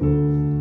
Música